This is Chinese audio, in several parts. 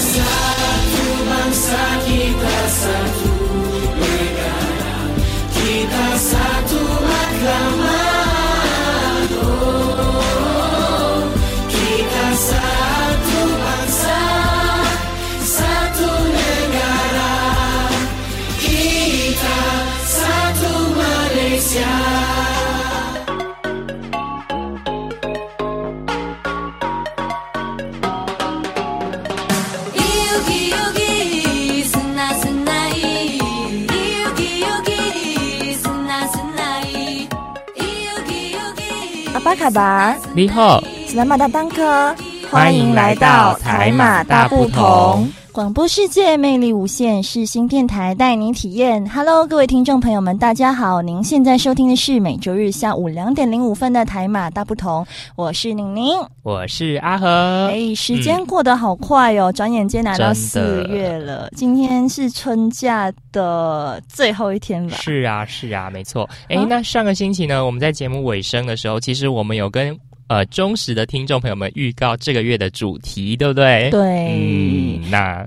bangsa ku bangsa kita sama 巴卡达，你好，是南马大当科，欢迎来到台马大不同。广播世界魅力无限，是新电台带您体验。Hello，各位听众朋友们，大家好！您现在收听的是每周日下午两点零五分的台马大不同，我是宁宁。我是阿和。哎，时间过得好快哦，转眼间来到四月了。今天是春假的最后一天吧？是啊，是啊，没错。哎、啊那上个星期呢，我们在节目尾声的时候，其实我们有跟呃忠实的听众朋友们预告这个月的主题，对不对？。对，嗯，那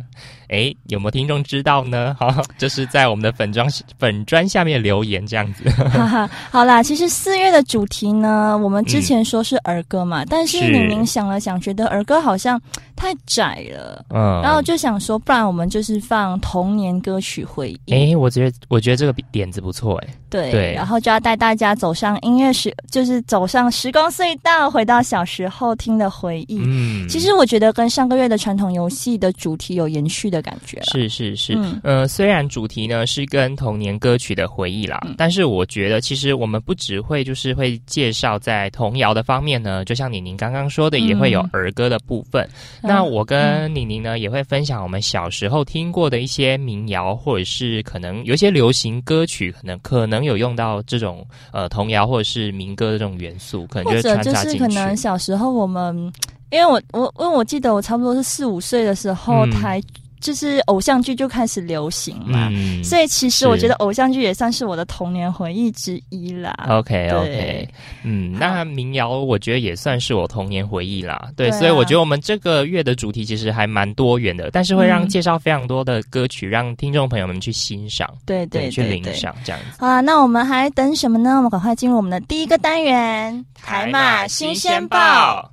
哎，有没有听众知道呢？哈，就是在我们的粉砖粉砖下面留言这样子。哈哈，好啦，其实四月的主题呢，我们之前说是儿歌嘛，但是是宁宁想了想，觉得儿歌好像太窄了，嗯，然后就想说，不然我们就是放童年歌曲回忆，哎，我觉得我觉得这个点子不错，哎，对，对然后就要带大家走上音乐时，就是走上时光隧道，回到小时候听的回忆。嗯，其实我觉得跟上个月的传统游戏的主题有延续的感觉了。是是是，嗯呃，虽然主题呢是跟童年歌曲的回忆啦，嗯但是我觉得其实我们不只会就是会介绍在童谣的方面呢，就像宁宁刚刚说的，也会有嗯儿歌的部分。那我跟宁宁呢也会分享我们小时候听过的一些民谣，或者是可能有一些流行歌曲，可能可能有用到这种呃童谣或者是民歌的这种元素，可能就者就是会穿插进去。可能小时候我们，因为我我因为我记得我差不多是四五岁的时候，嗯台就是偶像剧就开始流行嘛，嗯所以其实我觉得偶像剧也算是我的童年回忆之一啦。OK OK，嗯，那民谣我觉得也算是我童年回忆啦。对，所以我觉得我们这个月的主题其实还蛮多元的，但是会让嗯介绍非常多的歌曲，让听众朋友们去欣赏，对对去对对。领赏这样子。好啦，那我们还等什么呢？我们赶快进入我们的第一个单元——台马新鲜报。，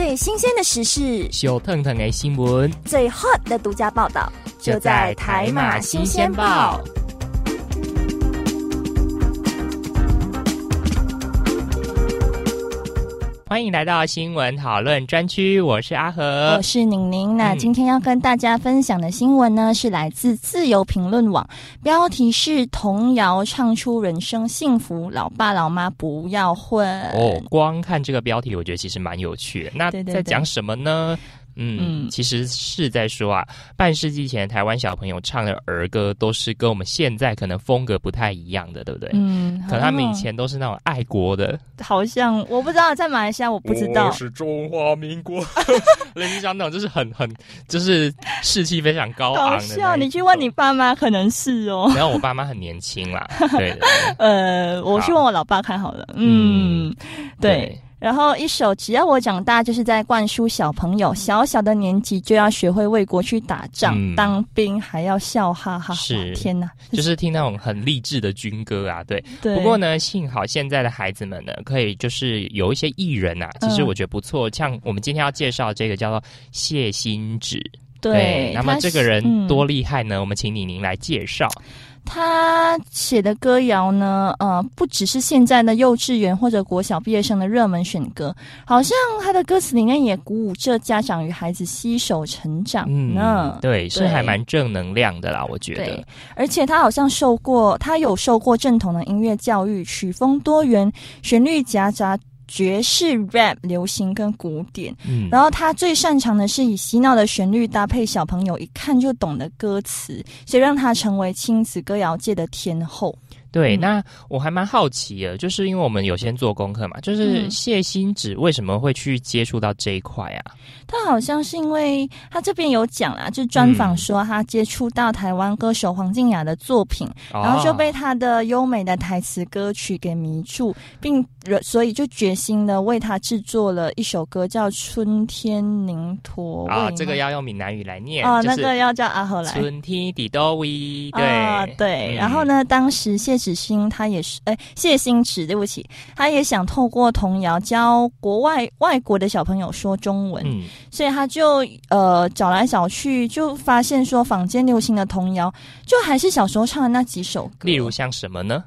最新鲜的时事，小腾腾的新闻最 hot 的独家报道，就在台马新鲜报。。欢迎来到新闻讨论专区，我是阿和我。是宁宁。那嗯今天要跟大家分享的新闻呢，是来自自由评论网，标题是“童谣唱出人生幸福，老爸老妈不要混”。哦，光看这个标题，我觉得其实蛮有趣的。那在讲什么呢？嗯，嗯其实是在说啊，半世纪前台湾小朋友唱的儿歌，都是跟我们现在可能风格不太一样的，对不对？嗯，可能他们以前都是那种爱国的，好像我不知道，在马来西亚我不知道我。是中华民国，类似像那种就是很很就是士气非常高昂的笑，你去问你爸妈，可能是哦。然后我爸妈很年轻啦，对的，呃，我去问我老爸看好了。嗯，对。然后一首《只要我长大》就是在灌输小朋友小小的年纪就要学会为国去打仗、嗯当兵，还要笑哈哈。是天哪！就是听那种很励志的军歌啊，对。对。不过，呢，幸好现在的孩子们呢，可以就是有一些艺人啊，其实嗯我觉得不错。像我们今天要介绍这个叫做谢欣芷，对，那么他这个人嗯多厉害呢？我们请李宁来介绍。他写的歌谣呢，呃，不只是现在的幼稚园或者国小毕业生的热门选歌，好像他的歌词里面也鼓舞着家长与孩子携手成长呢。对，是还蛮正能量的啦，我觉对得。，而且他好像受过，他有受过正统的音乐教育，曲风多元，旋律夹杂爵士、rap、流行跟古典。嗯，然后他最擅长的是以洗脑的旋律搭配小朋友一看就懂的歌词，所以让他成为亲子歌谣界的天后。对，嗯那我还蛮好奇的，就是因为我们有先做功课嘛，就是嗯谢欣芷为什么会去接触到这一块啊？他好像是因为他这边有讲啦，就专访说他接触到台湾歌手黄静雅的作品，然后就被哦他的优美的台词歌曲给迷住，并所以就决心呢为他制作了一首歌，叫《春天宁陀味》啊，这个要用闽南语来念哦，那个要叫阿和来。春天底多威，对、啊，对，嗯然后呢？当时谢芷欣他也是，哎，谢星驰，对不起，他也想透过童谣教国外外国的小朋友说中文，嗯，所以他就呃找来找去，就发现说坊间流行的童谣，就还是小时候唱的那几首歌，例如像什么呢？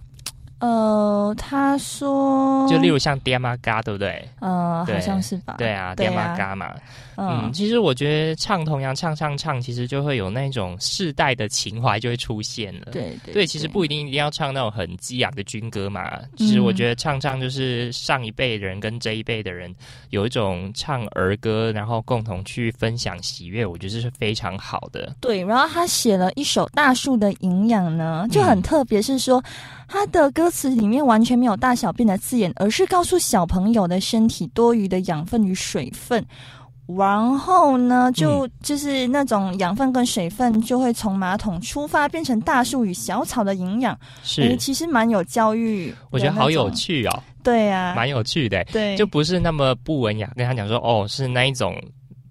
呃，他说，就例如像爹妈嘎，对不对？呃，好像是吧？对啊，爹妈啊嘎嘛。嗯，嗯，其实我觉得唱童谣唱唱唱，其实就会有那种世代的情怀就会出现了。对对对，其实不一定一定要唱那种很激昂的军歌嘛。其实我觉得唱唱就是上一辈的人跟这一辈的人有一种唱儿歌，然后共同去分享喜悦，我觉得这是非常好的。对，然后他写了一首《大树的营养》呢，就很嗯特别，是说他的歌词里面完全没有大小便的字眼，而是告诉小朋友的身体多余的养分与水分。然后呢，就、就是那种养分跟水分就会从马桶出发，变成大树与小草的营养。是诶，其实蛮有教育，我觉得好有。趣哦，对啊，蛮有趣的。对，就不是那么不文雅，跟他讲说哦，是那一种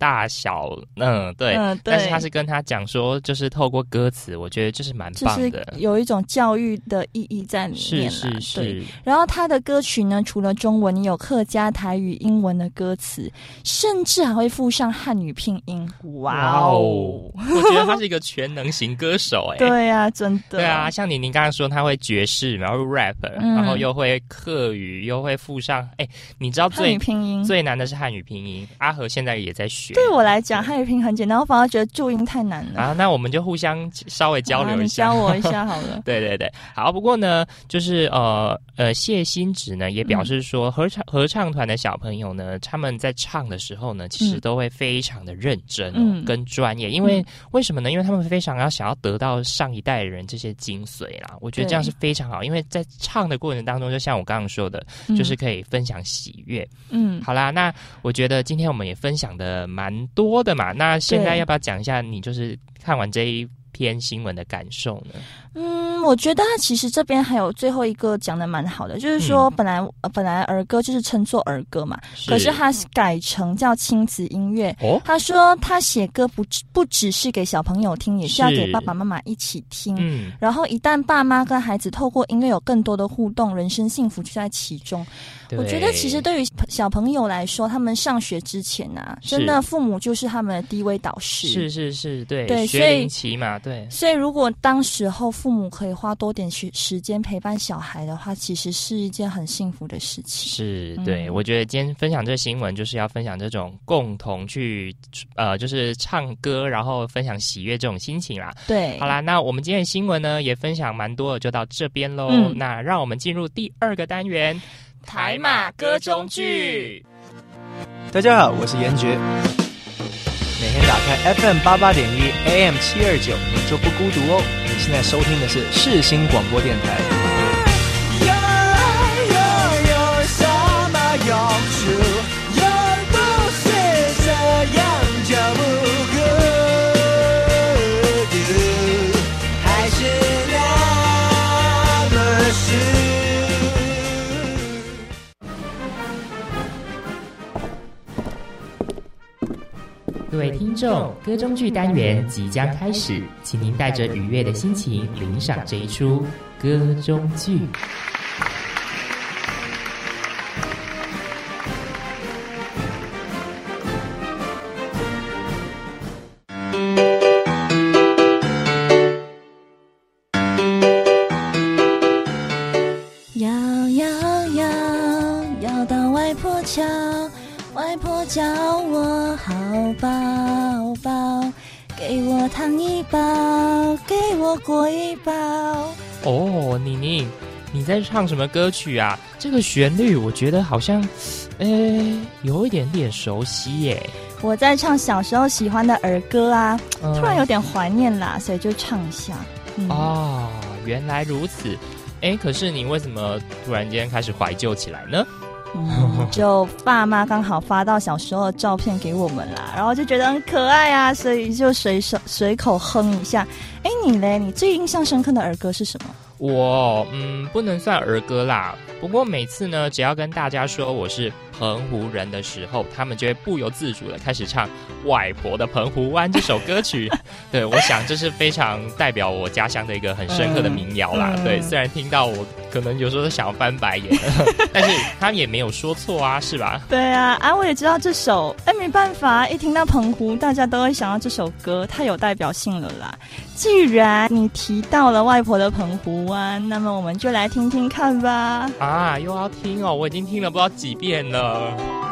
大小，嗯，对。嗯，对，但是他是跟他讲说，就是透过歌词，我觉得就是蛮就是棒的。有一种教育的意义在里面是是然后他的歌曲呢，除了中文，也有客家、台语、英文的歌词，甚至还会附上汉语拼音。哇哦！！我觉得他是一个全能型歌手，哎。对啊，真的。对啊，，像你您刚刚说他会爵士，然后 rap，、嗯然后又会客语，又会附上，哎，你知道最拼音。最难的是汉语拼音，阿和现在也在学。对我来讲，汉语拼音很简单，我反而觉得注音太难了。啊，那我们就互相稍微交流啊你一下。教我一下好了。对对对，好。不过呢，就是呃呃，谢欣芷呢也表示说，合唱合唱团的小朋友呢，他们在唱的时候呢，其实嗯都会非常的认真哦，嗯跟专业。因为、为什么呢？因为他们非常要想要得到上一代人这些精髓啦。我觉得这样是非常好，因为在唱的过程当中，就像我刚刚说的，嗯就是可以分享喜悦。嗯，好啦，那我觉得今天我们也分享的蛮多的嘛。那现在要不要讲一下你就是看完这一篇新闻的感受呢？嗯，我觉得他其实这边还有最后一个讲的蛮好的，就是说嗯本来、呃本来儿歌就是称作儿歌嘛，可是他改成叫亲子音乐。哦，他说他写歌不只不只是给小朋友听，也是要给爸爸妈妈一起听。嗯，然后一旦爸妈跟孩子透过音乐有更多的互动，人生幸福就在其中。我觉得其实对于小朋友来说，他们上学之前啊，真的父母就是他们的第一位导师。是是是，对对所以学龄期嘛，对，所以，如果当时候父母可以花多点时时间陪伴小孩的话，其实是一件很幸福的事情。是对。嗯我觉得今天分享这个新闻，就是要分享这种共同去呃，就是唱歌，然后分享喜悦这种心情啦。对，好啦，那我们今天的新闻呢也分享蛮多的，就到这边喽。嗯那让我们进入第二个单元——台马歌中剧。大家好，我是严爵。每天打开 FM 八八点一 AM 七二九，你就不孤独哦。你现在收听的是世新广播电台。歌中剧单元即将开始，请您带着愉悦的心情领赏这一出歌中剧。在唱什么歌曲啊？这个旋律我觉得好像，呃，有一点点熟悉耶。我在唱小时候喜欢的儿歌啊，嗯突然有点怀念啦，所以就唱一下。嗯，哦，原来如此。哎，可是你为什么突然间开始怀旧起来呢？嗯，就爸妈刚好发到小时候的照片给我们啦，然后就觉得很可爱啊，所以就随手随口哼一下。哎，你嘞？你最印象深刻的儿歌是什么？我嗯，不能算儿歌啦。不过每次呢，只要跟大家说我是澎湖人的时候，他们就会不由自主的开始唱《外婆的澎湖湾》这首歌曲。对，我想这是非常代表我家乡的一个很深刻的民谣啦。嗯对，虽然听到我可能有时候想要翻白眼，但是他也没有说错啊，是吧？对啊，啊，我也知道这首，哎，没办法，一听到澎湖，大家都会想到这首歌，太有代表性了啦。既然你提到了外婆的澎湖湾，那么我们就来听听看吧。啊，啊又要听哦，我已经听了不知道几遍了。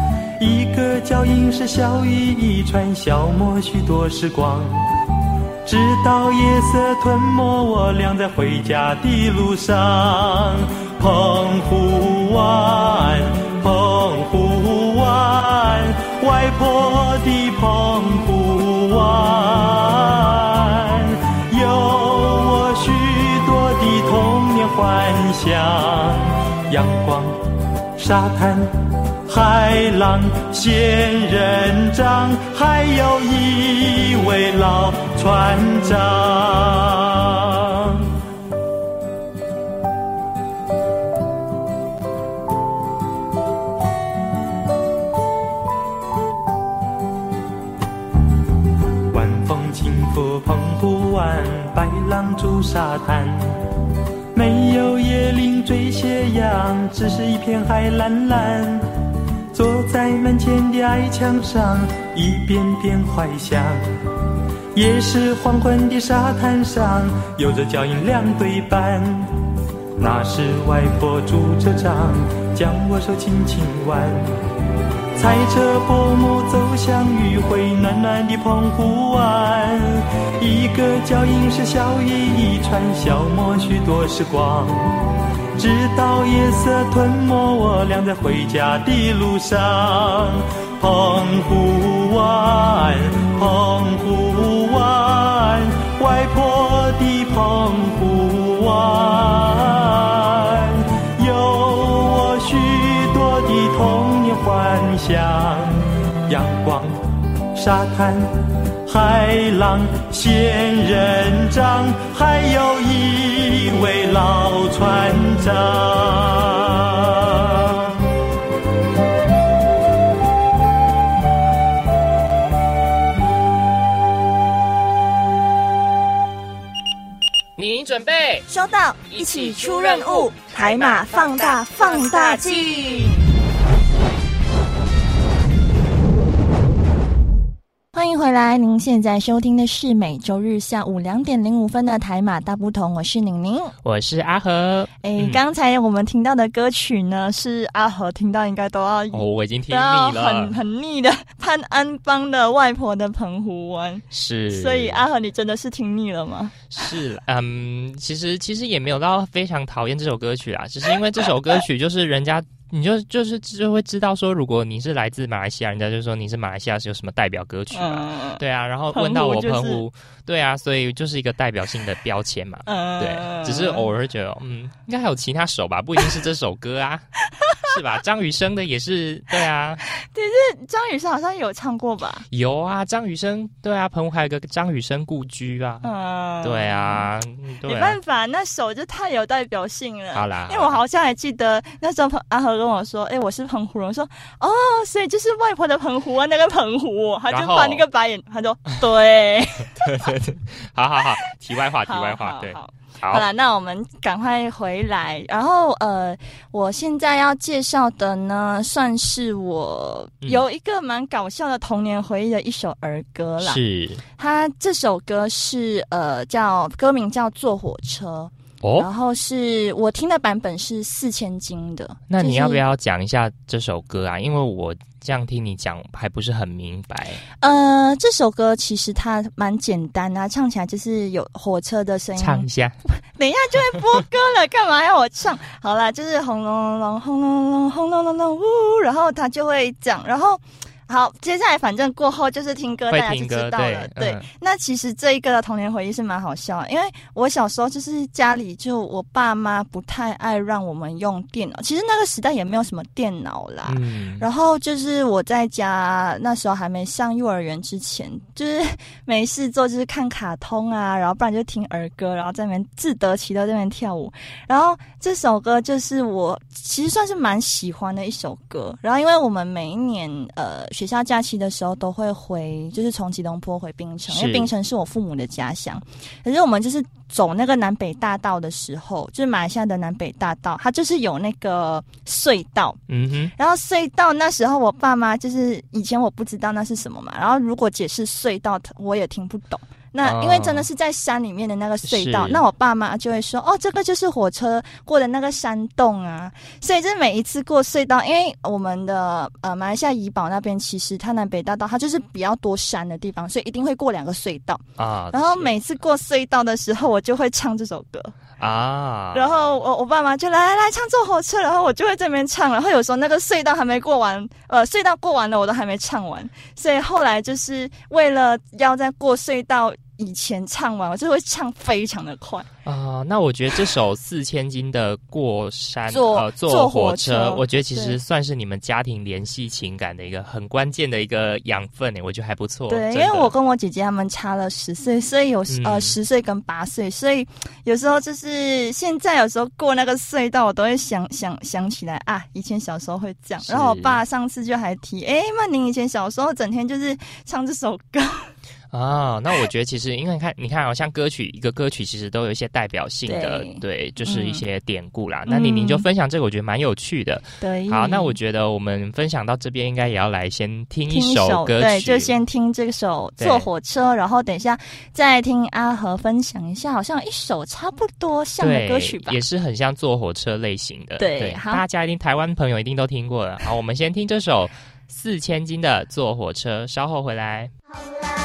一个脚印是笑语一串，消磨许多时光。直到夜色吞没我俩在回家的路上。澎湖湾，澎湖湾，外婆的澎湖湾，有我许多的童年幻想，阳光、沙滩、海浪、仙人掌，还有一位老船长。晚风轻拂澎湖湾，白浪逐沙滩。林缀斜阳，只是一片海蓝蓝。坐在门前的矮墙上，一遍遍怀想。也是黄昏的沙滩上，有着脚印两对半。那是外婆拄着杖，将我手轻轻挽。踩着薄暮走向余晖暖暖的澎湖湾，一个脚印是小雨一串，消磨许多时光。直到夜色吞没我俩在回家的路上。澎湖湾，澎湖湾，外婆的澎湖湾，有我许多的童年幻想，阳光、沙滩、海浪、仙人掌，还有一位老船长。你准备？收到，一起出任务，海马放大放大镜。回来，您现在收听的是每周日下午两点零五分的台马大不同，我是宁宁。我是阿和。哎，嗯刚才我们听到的歌曲呢，是阿和听到应该都要哦，我已经听腻了很。很腻的潘安邦的外婆的澎湖湾。是，所以阿和，你真的是听腻了吗？是，嗯，其实其实也没有到非常讨厌这首歌曲啊，只是因为这首歌曲就是人家，你就就是就会知道说，如果你是来自马来西亚，人家就说你是马来西亚是有什么代表歌曲嘛，嗯对啊，然后问到我就是澎湖，对啊，所以就是一个代表性的标签嘛，嗯。对，只是偶尔觉得，嗯，应该还有其他首吧，不一定是这首歌啊，是吧？张雨生的也是，对啊，张雨生好像有唱过吧？有啊，张雨生，对啊，澎湖还有个张雨生故居啊，嗯，对。啊，没办法，那首就太有代表性了。好啦，因为我好像还记得那时候阿和跟我说：“哎、我是澎湖人。”我说：“哦，所以就是外婆的澎湖啊，那个澎湖。”他就翻那个白眼，他 说：“对，对对对，好好好，题外话，题外话，对，好了，那我们赶快回来。然后呃，我现在要介绍的呢，算是我嗯有一个蛮搞笑的童年回忆的一首儿歌啦。是它这首歌是呃叫歌名叫《坐火车》。哦。然后是我听的版本是四千金的。就是那你要不要讲一下这首歌啊？因为我这样听你讲还不是很明白。呃，这首歌其实它蛮简单啊，唱起来就是有火车的声音。唱一下，等一下就会播歌了，干嘛要我唱？好啦，就是轰隆隆轰隆隆轰隆隆隆呜，然后它就会讲，然后。好，接下来反正过后就是听歌，大家就知道了。对，那其实这一个的童年回忆是蛮好笑的，因为我小时候就是家里就我爸妈不太爱让我们用电脑，其实那个时代也没有什么电脑啦。嗯，然后就是我在家那时候还没上幼儿园之前，就是没事做，就是看卡通啊，然后不然就听儿歌，然后在那边自得其乐，在那边跳舞。然后这首歌就是我其实算是蛮喜欢的一首歌。然后因为我们每一年呃学校假期的时候都会回，就是从吉隆坡回槟城，因为槟城是我父母的家乡。可是我们就是走那个南北大道的时候，就是马来西亚的南北大道，它就是有那个隧道。嗯哼，然后隧道那时候我爸妈就是以前我不知道那是什么嘛，然后如果解释隧道，我也听不懂。那哦因为真的是在山里面的那个隧道，是那我爸妈就会说：“哦，这个就是火车过的那个山洞啊。”所以就是每一次过隧道，因为我们的呃马来西亚怡保那边其实它南北大道它就是比较多山的地方，所以一定会过两个隧道。啊，然后每次过隧道的时候，我就会唱这首歌。啊，然后我我爸妈就来来来唱坐火车，然后我就会这边唱，然后有时候那个隧道还没过完，呃，隧道过完了我都还没唱完，所以后来就是为了要在过隧道以前唱完，我就会唱非常的快。啊，那我觉得这首四千斤的过山坐呃坐坐火火车我觉得其实算是你们家庭联系情感的一个很关键的一个养分诶，我觉得还不错。对，因为我跟我姐姐他们差了十岁，所以有、嗯呃十岁跟八岁，所以有时候就是现在有时候过那个隧道，我都会想想想起来啊，以前小时候会这样。然后我爸上次就还提，哎，曼宁以前小时候整天就是唱这首歌。啊，那我觉得其实因为你看你看，好像歌曲一个歌曲其实都有一些代表性的，对对，就是一嗯些典故啦。那你你就嗯分享这个，我觉得蛮有趣的。对，好，那我觉得我们分享到这边，应该也要来先听听一首歌曲，对，就先听这首坐火车，然后等一下再听阿和分享一下，好像一首差不多像的歌曲吧也。是很像坐火车类型的。对好大家一定台湾朋友一定都听过了。好，我们先听这首四千金的坐火车，稍后回来。小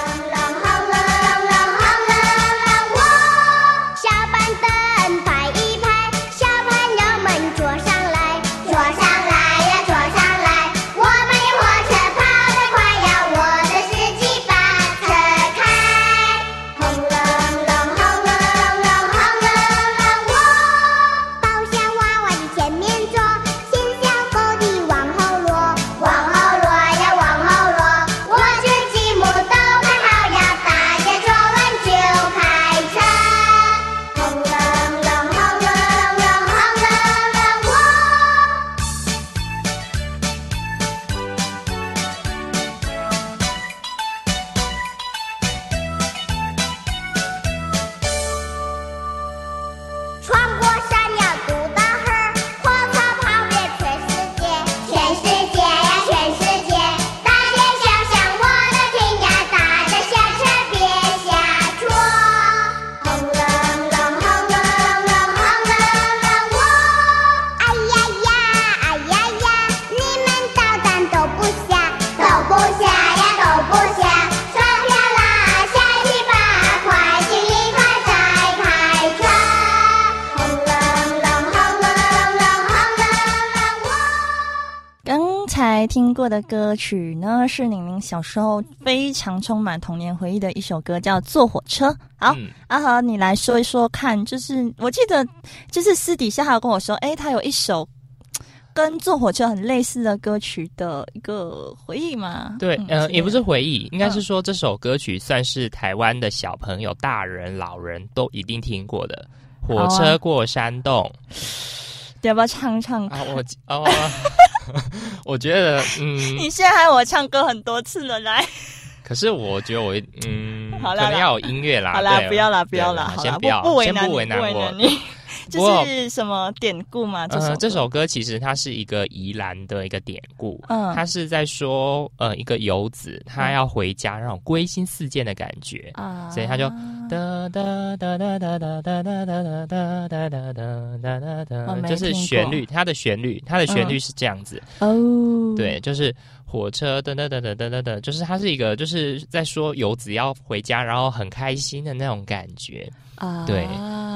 过的歌曲呢，是宁宁小时候非常充满童年回忆的一首歌，叫《坐火车》。好，嗯阿和，你来说一说看，就是我记得，就是私底下还有跟我说，哎，他有一首跟坐火车很类似的歌曲的一个回忆吗？对，呃，也不是回忆，应该是说这首歌曲算是台湾的小朋友、大人、老人都一定听过的。火车过山洞要不要唱唱？啊，我 哦，我觉得，嗯，你现在害我唱歌很多次了，来，可是我觉得我，嗯，好啦可能要有音乐啦。好啦，不要啦，不要啦，好啦，先不要，不为难不为难我。你。不过就是什么典故嘛？这首呃，歌？这首歌其实它是一个宜兰的一个典故，嗯。它是在说，呃，一个游子他要回家，那种归心似箭的感觉，啊。所以他就哒哒哒哒哒哒哒哒哒哒哒哒哒就是旋律，它的旋律，它的旋律是这样子，哦，对，就是火车噔噔噔噔噔噔噔，就是它是一个就是在说游子要回家，然后很开心的那种感觉，啊，对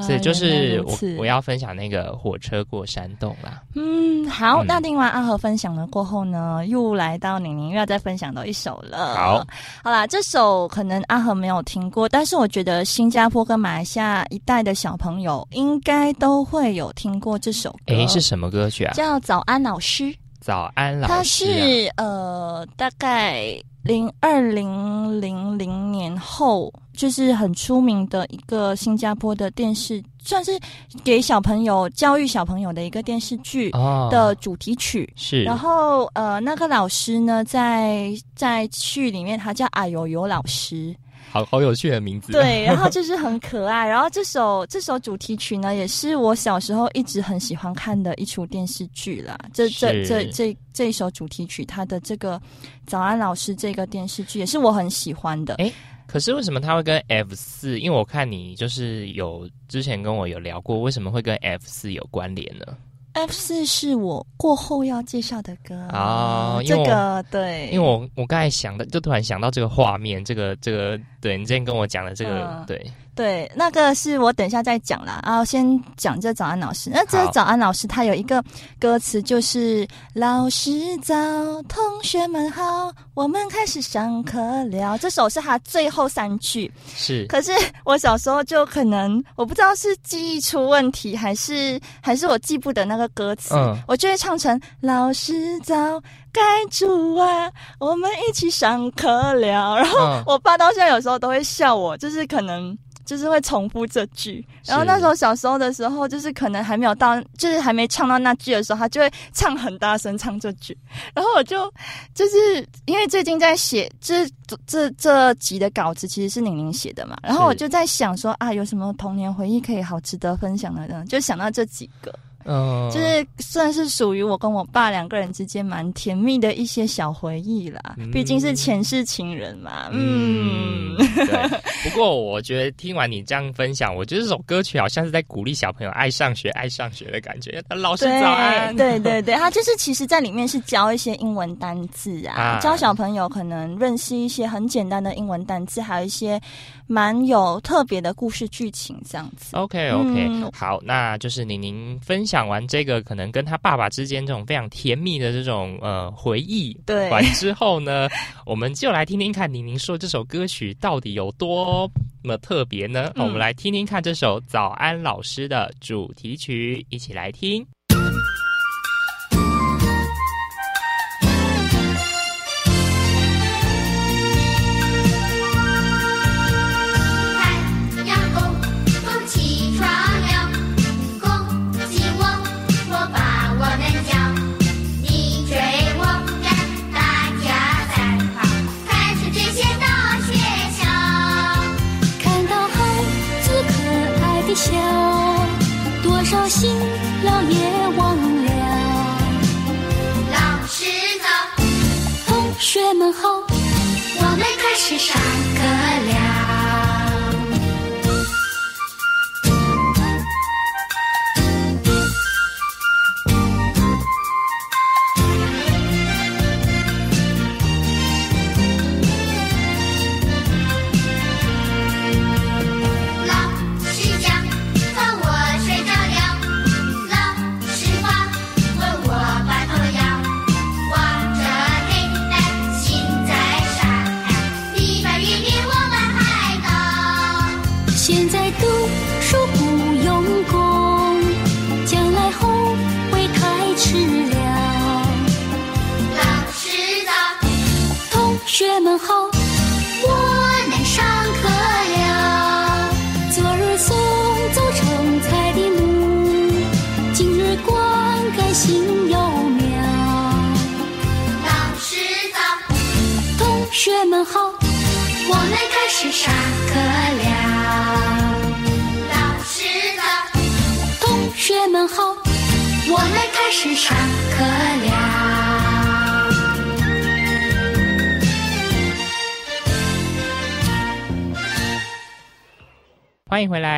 所以就是我我要分享那个火车过山洞啦。嗯，好，嗯那听完阿和分享了过后呢，又来到宁宁又要再分享到一首了。好，好啦，这首可能阿和没有听过，但是我觉得新加坡跟马来西亚一带的小朋友应该都会有听过这首歌。诶，是什么歌曲啊？叫早安老师，早安老它师、啊。是呃大概零二零零零年后，就是很出名的一个新加坡的电视，算是给小朋友教育小朋友的一个电视剧哦的主题曲。是，然后呃，那个老师呢，在在剧里面他叫阿友友老师，好好有趣的名字。，对，然后 就是很可爱。然后这首这首主题曲呢，也是我小时候一直很喜欢看的一出电视剧啦。这这这这这一首主题曲，它的这个早安老师这个电视剧也是我很喜欢的。诶可是为什么它会跟 F 四？因为我看你就是有之前跟我有聊过，为什么会跟 F 四有关联呢？F 四是我过后要介绍的歌这哦这个对，因为我我刚才想的，就突然想到这个画面，这个这个，对你之前跟我讲的这个，嗯。对，对，那个是我等一下再讲啦。然后先讲这早安老师。那这早安老师他有一个歌词，就是“老师早，同学们好，我们开始上课了”。这首是他最后三句。是可是我小时候就可能我不知道是记忆出问题，还是还是我记不得那个歌词，嗯我就会唱成“老师早，该住啊，我们一起上课了”。然后嗯我爸到现在有时候都会笑我，就是可能。就是会重复这句，然后那时候小时候的时候，就是可能还没有到，就是还没唱到那句的时候，他就会唱很大声唱这句，然后我就就是因为最近在写这这这集的稿子其实是宁宁写的嘛，然后我就在想说啊，有什么童年回忆可以好值得分享的呢？就想到这几个，嗯，就是算是属于我跟我爸两个人之间蛮甜蜜的一些小回忆啦。嗯毕竟是前世情人嘛，嗯，对。不过我觉得听完你这样分享，我觉得这首歌曲好像是在鼓励小朋友爱上学、爱上学的感觉。老师早安，对对对，他就是其实在里面是教一些英文单字啊，啊教小朋友可能认识一些很简单的英文单字，还有一些蛮有特别的故事剧情这样子。OK OK，、嗯好，那就是宁宁分享完这个可能跟他爸爸之间这种非常甜蜜的这种呃回忆对完之后呢，我们就来听听看宁宁说这首歌曲到底有多么特别呢？嗯我们来听听看这首早安老师的主题曲，一起来听。学们好，我们开始上课了。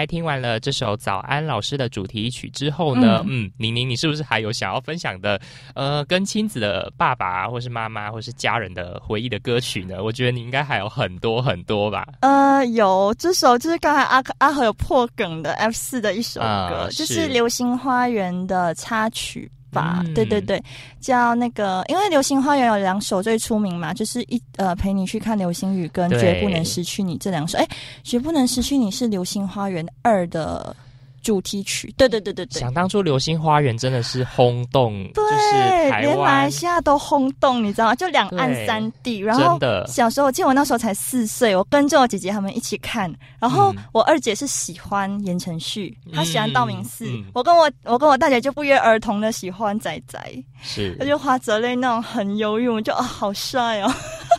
听完了这首早安老师的主题曲之后呢，嗯，宁宁，你是不是还有想要分享的，呃，跟亲子的爸爸或是妈妈或是家人的回忆的歌曲呢？我觉得你应该还有很多很多吧。呃，有这首就是刚才阿阿和有破梗的 F 四的一首歌，啊就是是《流星花园》的插曲吧？嗯对对对，叫那个，因为《流星花园》有两首最出名嘛，就是一呃陪你去看流星雨跟绝不能失去你这两首。哎，绝不能失去你是《流星花园二》的主题曲。对对对对对。想当初《流星花园》真的是轰动，就是对，台连马来西亚都轰动，你知道吗？就两岸三地。然后小时候，我记得我那时候才四岁，我跟着我姐姐他们一起看。然后嗯我二姐是喜欢言承旭，她喜欢道明寺。我跟我我跟我大姐就不约而同的喜欢仔仔，是她就花泽类那种很忧郁，我就啊好帅哦。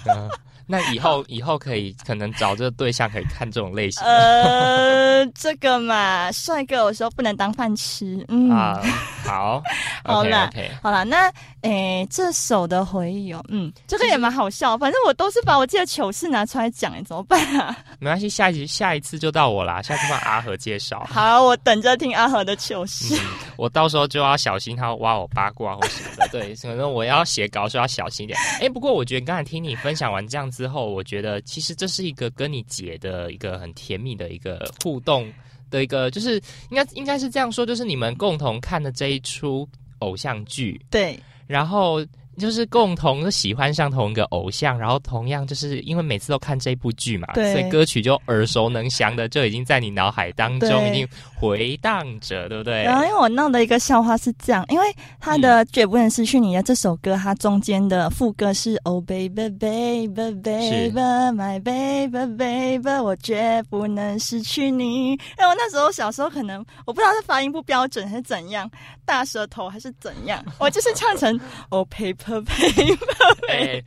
嗯那以后以后可以可能找这个对象可以看这种类型的呃，这个嘛，帅哥有时候不能当饭吃。嗯，啊。好，好啦 OK，好了，那诶，这首的回忆哦，嗯，这个也蛮好笑。反正我都是把我自己的糗事拿出来讲，哎，怎么办啊？没关系，下一集下一次就到我啦，下次换阿和介绍。好，我等着听阿和的糗事。嗯，我到时候就要小心他挖我八卦或什么的。对，可能我要写稿，说要小心一点。哎，不过我觉得刚才听你分享完这样之后，我觉得其实这是一个跟你姐的一个很甜蜜的一个互动的一个，就是应该应该是这样说，就是你们共同看的这一出偶像剧，对，然后。就是共同喜欢上同一个偶像，然后同样就是因为每次都看这部剧嘛，对所以歌曲就耳熟能详的，就已经在你脑海当中已经回荡着，对不对？然后因为我闹的一个笑话是这样，因为他的《绝不能失去你》的这首歌，它中间的副歌是 Oh baby baby baby my baby baby，我绝不能失去你。然后那时候小时候可能我不知道是发音不标准还是怎样，大舌头还是怎样，我就是唱成 Oh paper paper 哎、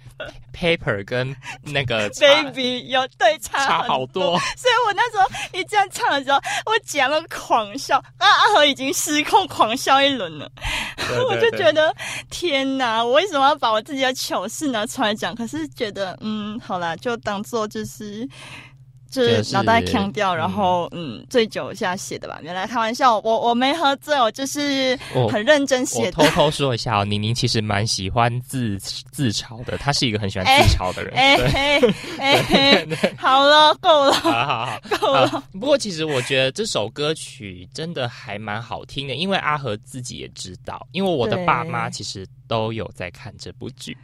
p a p e r 跟那个 baby 有对差差好多，所以我那时候一这样唱的时候，我姐他们狂笑，啊阿和已经失控狂笑一轮了。对 我就觉得天哪，我为什么要把我自己的糗事拿出来讲？可是觉得嗯，好啦，就当做就是。是是脑袋腔掉，然后嗯，醉酒下写的吧。原来开玩笑，我我没喝醉，我就是很认真我写的偷。偷说一下哦，宁宁其实蛮喜欢自自嘲的，她是一个很喜欢 自嘲的人。哎对，嘿哎，好了，够了，好好好。够了。啊不过其实我觉得这首歌曲真的还蛮好听的，因为阿和自己也知道，因为我的爸妈其实都有在看这部剧，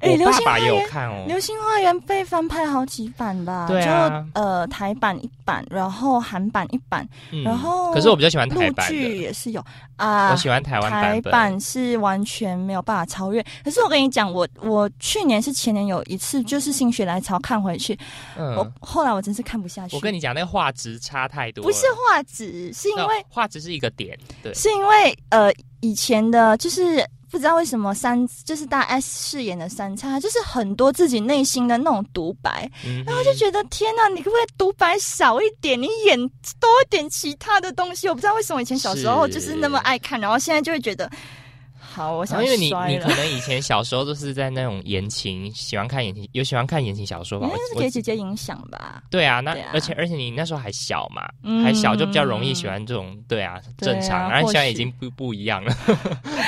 哎我爸流星花园爸也有看哦。流星花园被翻拍好几版吧？对啊就呃台版一版，然后韩版一版，嗯然后可是我比较喜欢台版剧，也是有啊。我喜欢台湾台版是完全没有办法超越。可是我跟你讲，我我去年是前年有一次就是心血来潮看回去，我嗯，后来我真是看不下去。我跟你讲，那个画质差太多。不是画质，是因为画质是一个点，对，是因为呃以前的就是。不知道为什么三就是大 S 饰演的三叉，就是很多自己内心的那种独白，嗯，然后就觉得天呐，你可不可以独白少一点？你演多一点其他的东西。我不知道为什么以前小时候就是那么爱看，然后现在就会觉得，好，我想因为你你可。能以前小时候都是在那种言情，喜欢看言情，有喜欢看言情小说吧？应该是给姐姐影响吧？对啊，那啊而且而且你那时候还小嘛，嗯还小就比较容易喜欢这种，对啊，正常。然后现在已经不不一样了，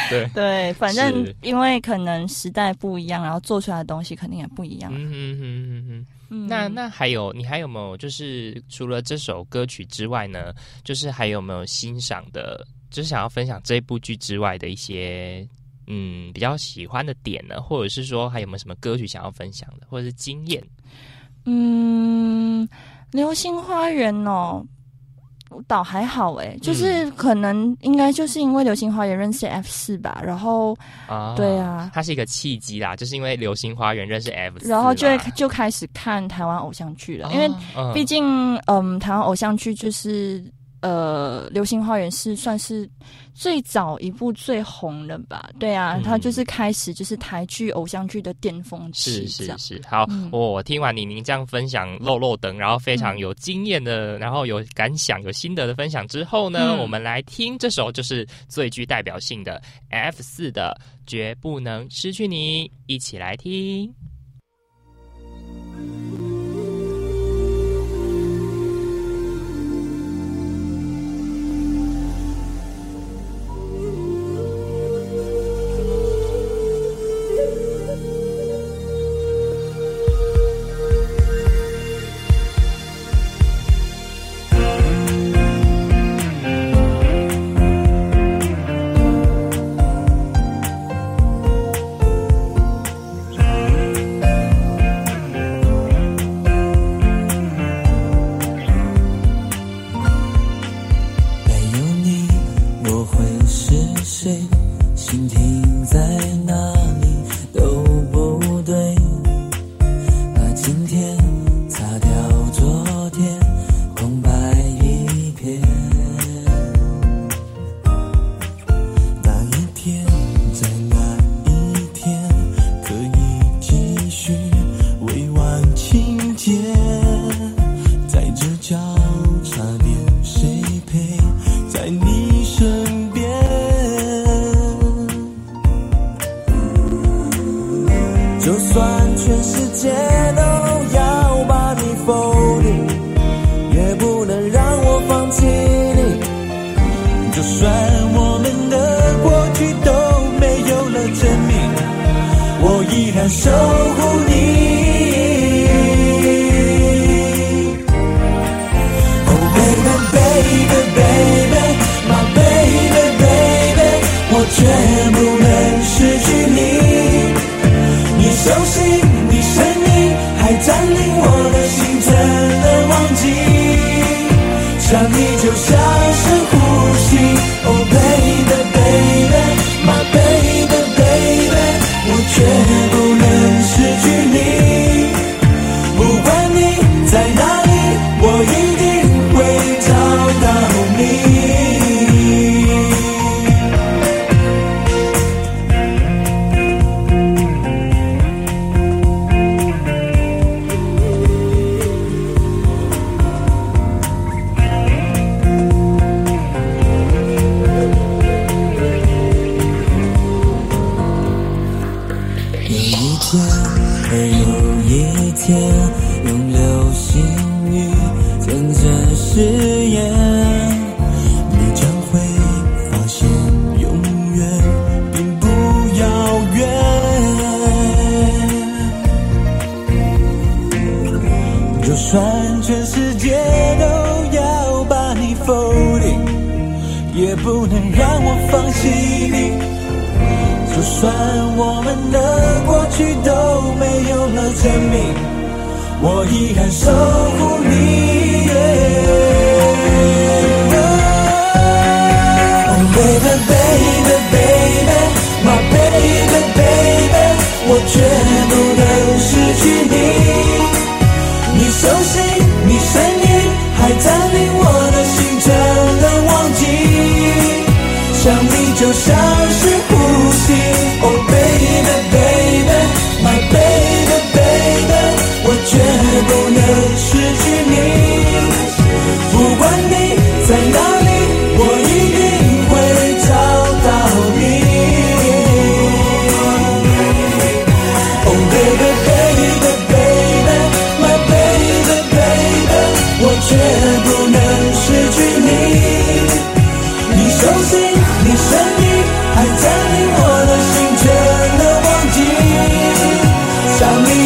对，对，反正因为可能时代不一样，然后做出来的东西肯定也不一样。嗯哼哼哼哼。嗯那那还有你还有没有就是除了这首歌曲之外呢？就是还有没有欣赏的，就是想要分享这部剧之外的一些嗯比较喜欢的点呢？或者是说还有没有什么歌曲想要分享的，或者是经验？嗯，流星花园哦，倒还好哎，就是可能应该就是因为《流星花园》认识 F 四吧，然后啊对啊它是一个契机啦，就是因为《流星花园》认识 F 四然后就会就开始看台湾偶像剧了，因为嗯毕竟嗯，台湾偶像剧就是呃，《流星花园》是算是最早一部最红的吧？对啊，嗯。它就是开始就是台剧偶像剧的巅峰期，是是是，好，嗯。我我听完李宁这样分享漏漏等，然后非常嗯有经验的，然后有感想、有心得的分享之后呢，嗯。我们来听这首就是最具代表性的 F 四的《绝不能失去你》，一起来听。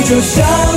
就像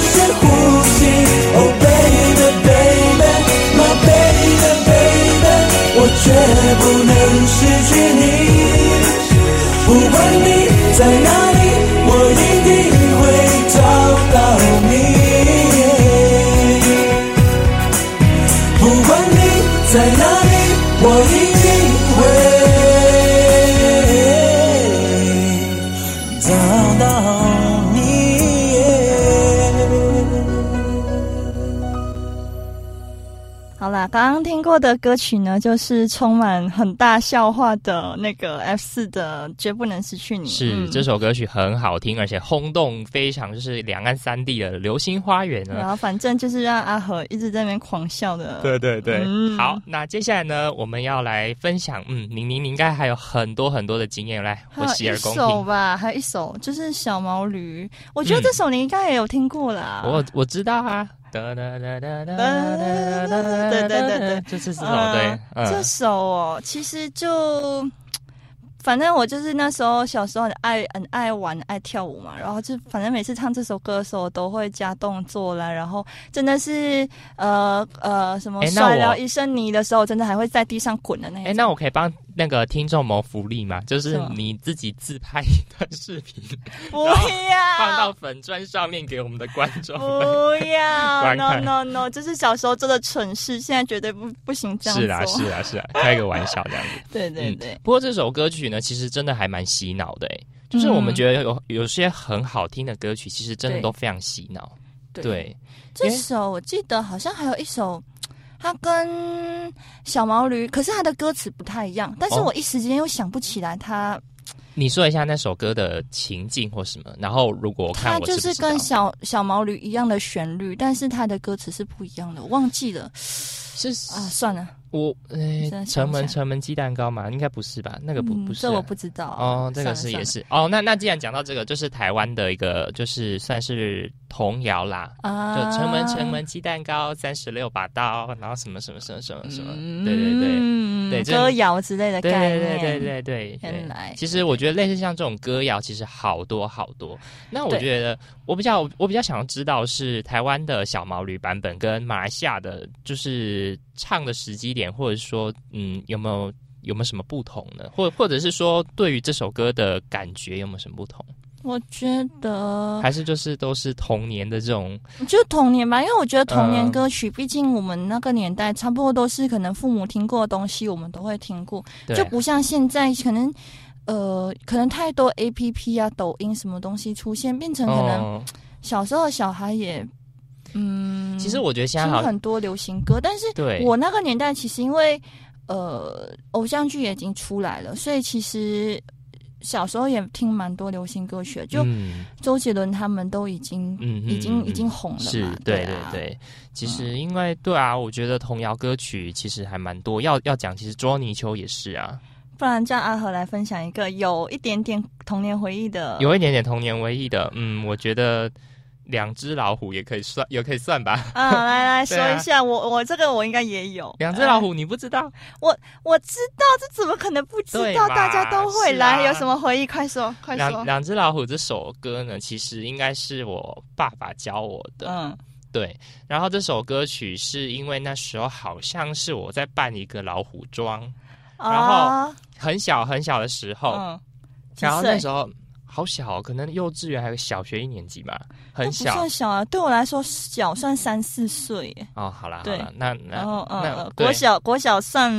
的歌曲呢，就是充满很大笑话的那个 F 四的《绝不能失去你》。是、嗯这首歌曲很好听，而且轰动非常，就是两岸三地的《流星花园》呢。然后反正就是让阿和一直在那边狂笑的。对对对，嗯好，那接下来呢，我们要来分享，嗯，宁宁你应该还有很多很多的经验，来，我洗耳恭听。首吧，还有一首就是小毛驴，我觉得嗯这首你应该也有听过啦。我我知道啊，哒哒哒哒哒哒哒哒哒，对对对对就是这首对，这，首哦，其实就。反正我就是那时候小时候很爱很爱玩爱跳舞嘛，然后就反正每次唱这首歌的时候我都会加动作啦，然后真的是呃呃什么摔了一身泥的时候，真的还会在地上滚的那种。哎，那我可以帮那个听众谋福利嘛？就是你自己自拍一段视频，不要放到粉砖上面给我们的观众。不要，no no no，这是小时候做的蠢事，现在绝对不不行这样。是啦，是啦，是啦，开个玩笑这样子。对对对，不过这首歌曲呢，其实真的还蛮洗脑的诶，就是我们觉得有有些很好听的歌曲，其实真的都非常洗脑。对对，这首我记得好像还有一首，它跟小毛驴，可是它的歌词不太一样，但是哦。我一时间又想不起来它，你说一下那首歌的情境或什么，然后如果我看它就是跟小小毛驴一样的旋律，但是它的歌词是不一样的，我忘记了。是啊，算了，我呃真的想城门城门鸡蛋糕嘛，应该不是吧？那个不嗯不是啊。这我不知道哦，这个是也是。哦。那那既然讲到这个，就是台湾的一个就是算是童谣啦，啊，就城门城门鸡蛋糕，三十六把刀，然后什么什么什么什么什么，对对对。嗯对歌谣之类的对概念，对对对对。对，原来。其实我觉得类似像这种歌谣，其实好多好多。那我觉得我比较我比较想要知道是台湾的小毛驴版本跟马来西亚的，就是唱的时机点，或者说嗯有没有有没有什么不同呢？或或者是说对于这首歌的感觉有没有什么不同？我觉得还是就是都是童年的这种就童年吧，因为我觉得童年嗯歌曲，毕竟我们那个年代差不多都是可能父母听过的东西，我们都会听过，就不像现在可能。呃，可能太多 A P P 啊、抖音什么东西出现，变成可能哦小时候的小孩也，嗯，其实我觉得现在听好很多流行歌，但是对。我那个年代其实因为呃偶像剧也已经出来了，所以其实小时候也听蛮多流行歌曲，就嗯。周杰伦他们都已经、已经、嗯已经红了是嘛，对对啊，对，其实因为对啊，我觉得童谣歌曲其实还蛮多。要要讲，其实捉泥鳅也是啊，不然叫阿和来分享一个有一点点童年回忆的，有一点点童年回忆的。嗯，我觉得两只老虎也可以算，也可以算吧。啊，来来 啊说一下，我我这个我应该也有两只老呃虎你不知道？我我知道，这怎么可能不知道？大家都会来，有什么回忆？快说，快两说。两只老虎这首歌呢，其实应该是我爸爸教我的。嗯，对，然后这首歌曲是因为那时候好像是我在扮一个老虎装，然后啊很小很小的时候，嗯，然后那时候好小，可能幼稚园还有小学一年级吧，很小不算小啊，对我来说小算三四岁。哦。好啦好对啦，那那然后嗯那呃，国小国小算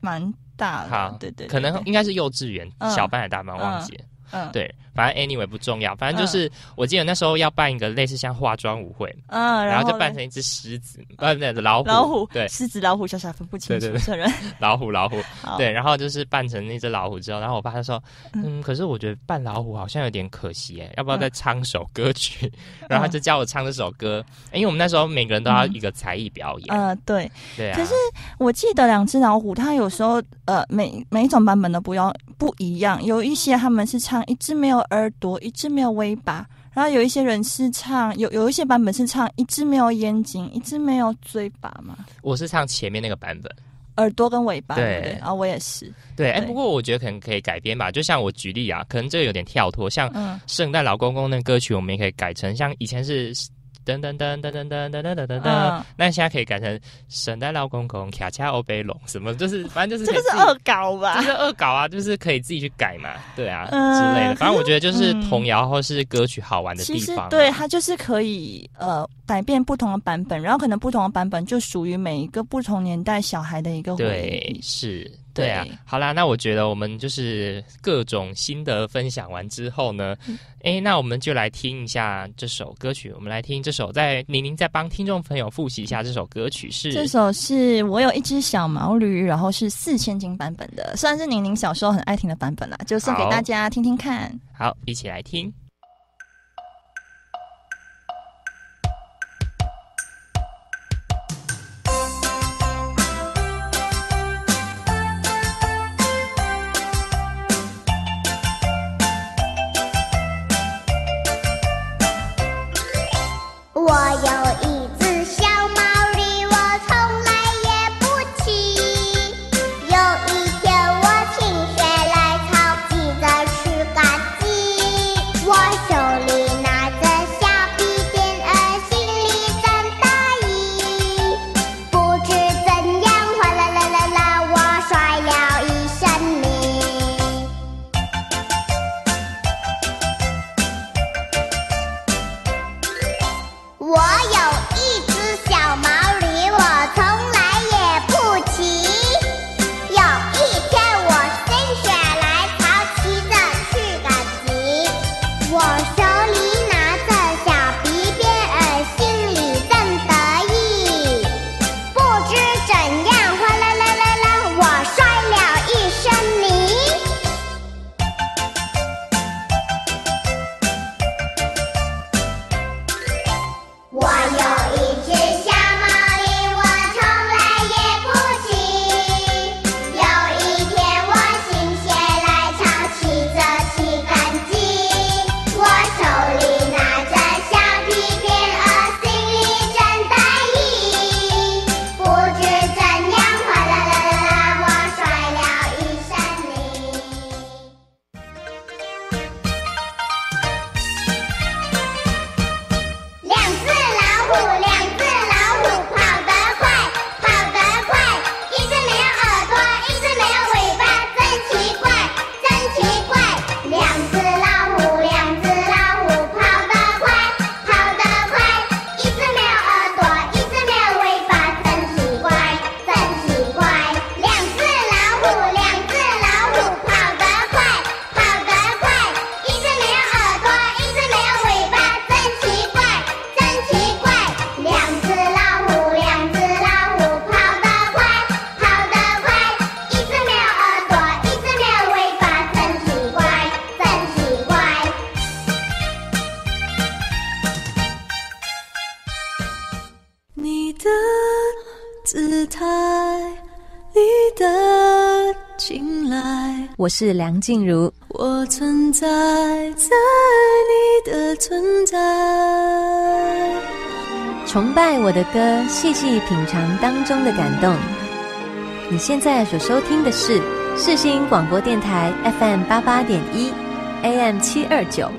蛮大好的，对对，对可能应该是幼稚园嗯小班还是大班忘记了。嗯对，反正 anyway 不重要，反正就是我记得那时候要办一个类似像化妆舞会，嗯，然后就扮成一只狮子，呃，那老虎，老虎，对，狮子老虎小小分不清楚，对对对。这人 老虎老虎，对，然后就是扮成那只老虎之后，然后我爸就说，嗯，可是我觉得扮老虎好像有点可惜哎，要不要再唱首歌曲？然后他就叫我唱这首歌，因为我们那时候每个人都要一个才艺表演，嗯，对，对啊，可是我记得两只老虎，它有时候呃每每一种版本都不要不一样，有一些他们是唱一只没有耳朵，一只没有尾巴，然后有一些人是唱有有一些版本是唱一只没有眼睛，一只没有嘴巴嘛，我是唱前面那个版本。耳朵跟尾巴，对？然后我也是，对，哎，不过我觉得可能可以改编吧，就像我举例啊，可能这个有点跳脱，像嗯。圣诞老公公那歌曲，我们也可以改成像以前是噔噔噔噔噔噔噔噔噔噔那现在可以改成圣诞老公公卡恰欧贝龙什么，就是反正就是这个是恶搞吧就？是恶搞啊，就是可以自己去改嘛，对啊、嗯之类的。反正我觉得就是嗯童谣或是歌曲好玩的地方啊、对它就是可以呃改变不同的版本，然后可能不同的版本就属于每一个不同年代小孩的一个回对忆。是，对啊，好啦，那我觉得我们就是各种心得分享完之后呢，哎、那我们就来听一下这首歌曲。我们来听这首，在宁宁在帮听众朋友复习一下这首歌曲是这首是我有一只小毛驴，然后是四千斤版本的，算是宁宁小时候很爱听的版本啦，就送给大家听听看。好，一起来听。我我是梁静茹，我存在在你的存在。崇拜我的歌，细细品尝当中的感动。你现在所收听的是世新广播电台 FM 八八点一，AM 七二九。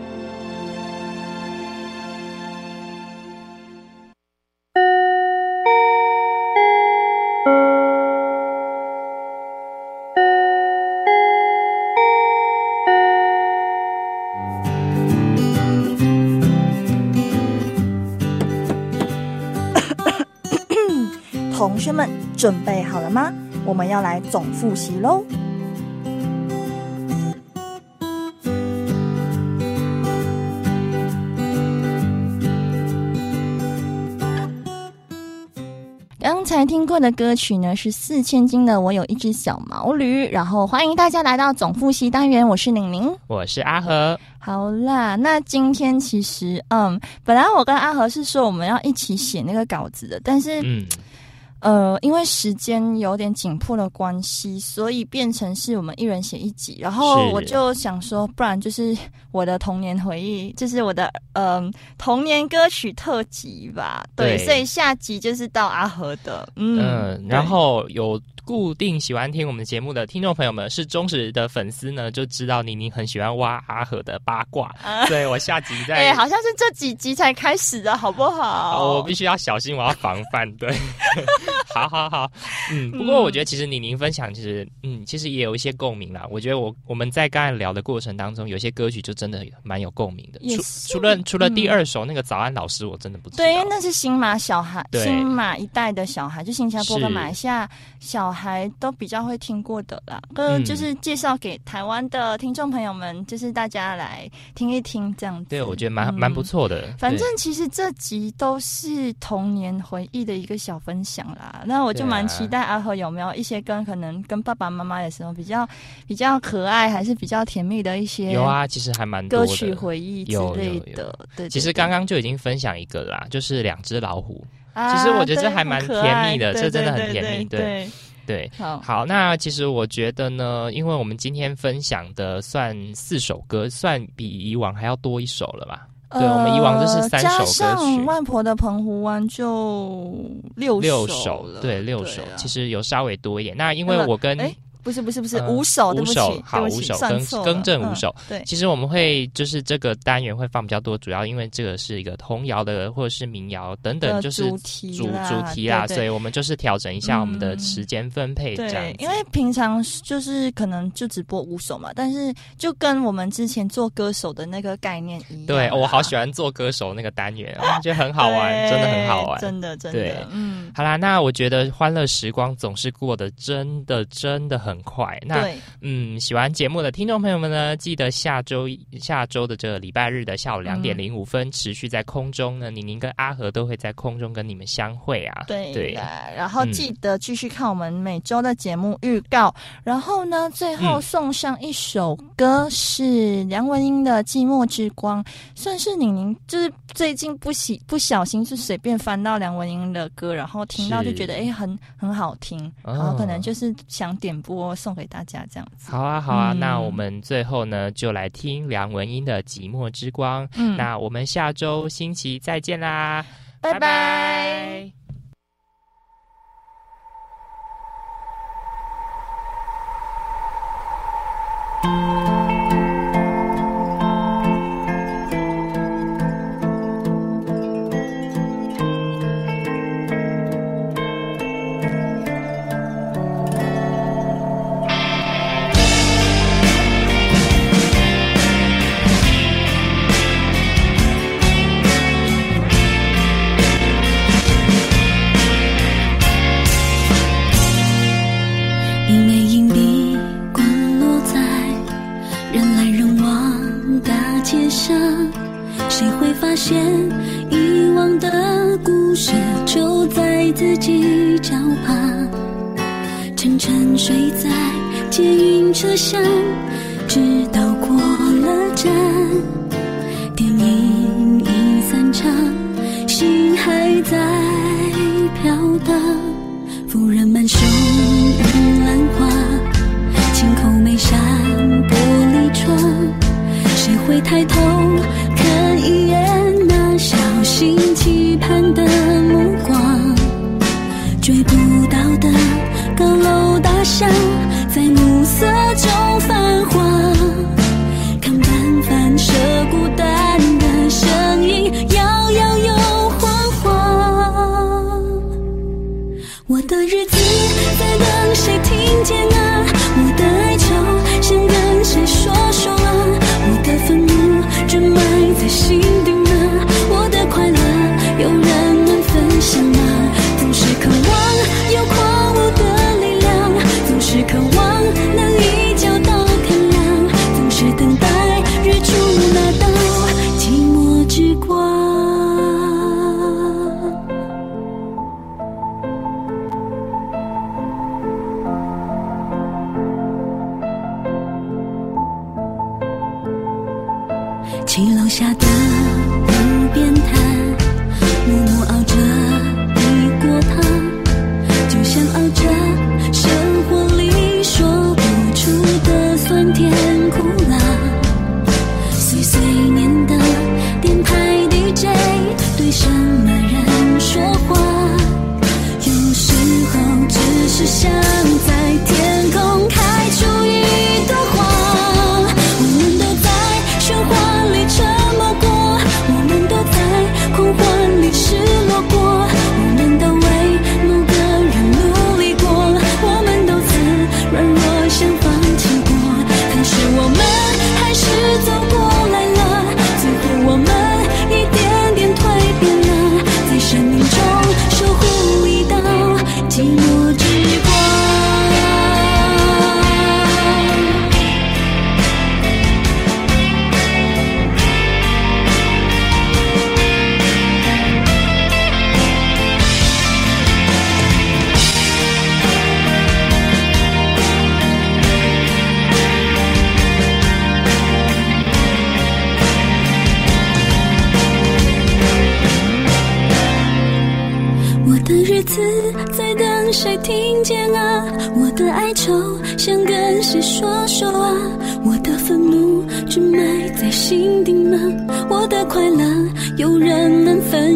同学们准备好了吗？我们要来总复习喽。刚才听过的歌曲呢是四千斤的《我有一只小毛驴》，然后欢迎大家来到总复习单元，我是宁宁。我是阿和，好啦，那今天其实，嗯，本来我跟阿和是说我们要一起写那个稿子的，但是，嗯，呃，因为时间有点紧迫的关系，所以变成是我们一人写一集。然后我就想说，不然就是我的童年回忆，就是我的嗯、童年歌曲特辑吧。对，对所以下集就是到阿和的，嗯，嗯，然后有固定喜欢听我们节目的听众朋友们，是忠实的粉丝呢，就知道宁宁很喜欢挖阿和的八卦，啊所以我下集再。哎、好像是这几集才开始的，好不好？好，我必须要小心，我要防范。对，好好好，嗯。不过我觉得其实宁宁分享，其实嗯，其实也有一些共鸣啦。我觉得我我们在刚才聊的过程当中，有些歌曲就真的蛮有共鸣的。除除了除了第嗯二首那个早安老师，我真的不知道。对，因为那是新马小孩，对新马一代的小孩，就新加坡跟马来西亚小孩都比较会听过的啦，呃，嗯。就是介绍给台湾的听众朋友们，就是大家来听一听这样子。对，我觉得蛮嗯。蛮不错的。反正其实这集都是童年回忆的一个小分享啦，那我就蛮期待阿和有没有一些跟可能跟爸爸妈妈的时候比较比较可爱，还是比较甜蜜的一些有啊，其实还蛮多歌曲回忆之类的。有对，其实刚刚就已经分享一个啦，就是两只老虎。啊其实我觉得这还蛮甜蜜的爱这真的很甜蜜对对。对对，好好，那其实我觉得呢，因为我们今天分享的算四首歌，算比以往还要多一首了吧？对，我们以往就是三首歌曲加上曲。外婆的澎湖湾就六六首对，六首，啊其实有稍微多一点。那因为呃我跟哎不是不是不是呃五首，对不起五首，好五首更更正五嗯首。对，其实我们会就是这个单元会放比较多，主要因为这个是一个童谣的或者是民谣等等，就是主题主主题啦，所以我们就是调整一下我们的嗯时间分配，这样因为平常就是可能就只播五首嘛，但是就跟我们之前做歌手的那个概念一样。对我好喜欢做歌手那个单元，我觉得很好玩，真的很好玩，真的真对。的，嗯，好啦，那我觉得欢乐时光总是过得真的真的很快。那，嗯，喜欢节目的听众朋友们呢，记得下周下周的这个礼拜日的下午两点嗯零五分，持续在空中呢，宁宁跟阿和都会在空中跟你们相会啊。对对。然后嗯。记得继续看我们每周的节目预告，然后呢，最后嗯。送上一首歌是梁文音的《寂寞之光》，算是宁宁就是最近不喜不小心是随便翻到梁文音的歌，然后听到就觉得是哎很很好听，哦然后可能就是想点播送给大家这样子。好啊，好啊，嗯。那我们最后呢，就来听梁文音的《寂寞之光》。嗯。那我们下周星期再见啦，拜拜。一心期盼的目光？追不到的高楼大厦，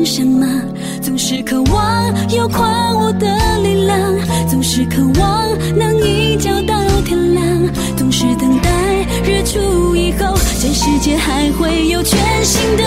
什么？总是渴望有狂舞的力量，总是渴望能一觉到天亮，总是等待日出以后，这世界还会有全新的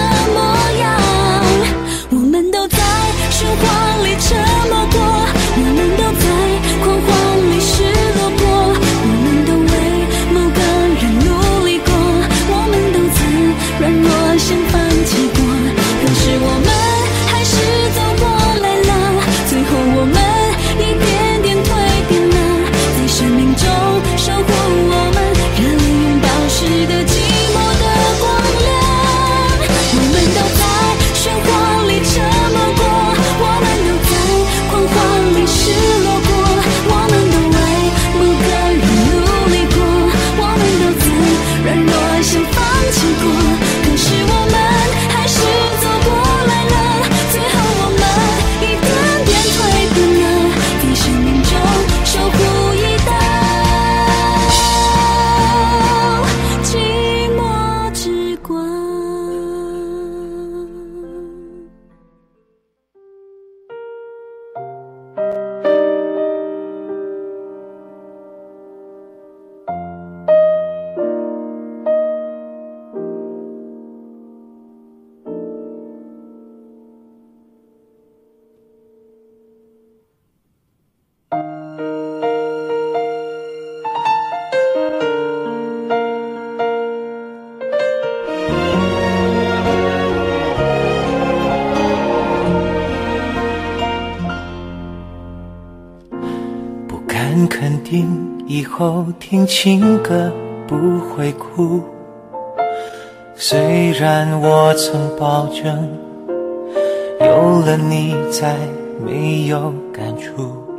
听情歌不会哭，虽然我曾保证，有了你再没有感触。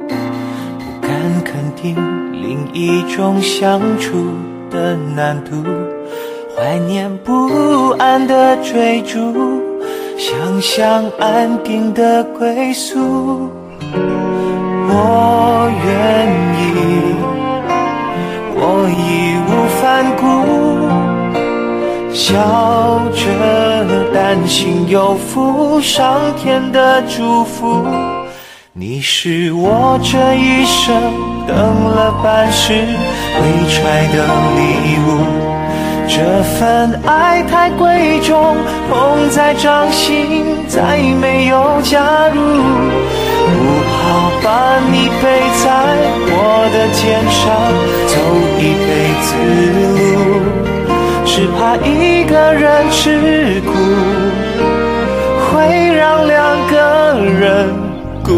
不敢肯定另一种相处的难度，怀念不安的追逐，想象安定的归宿。我愿意，义无反顾，笑着担心有负上天的祝福。你是我这一生等了半世未揣的礼物。这份爱太贵重，捧在掌心，再没有假如。不怕把你背在我的肩上走一辈子路，只怕一个人吃苦会让两个人孤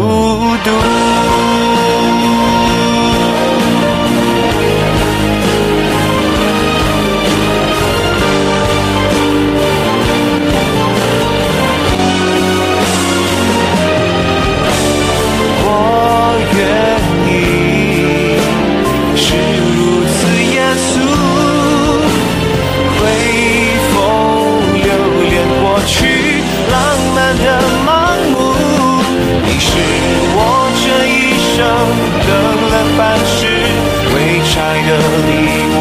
独。是我这一生等了半世未拆的礼。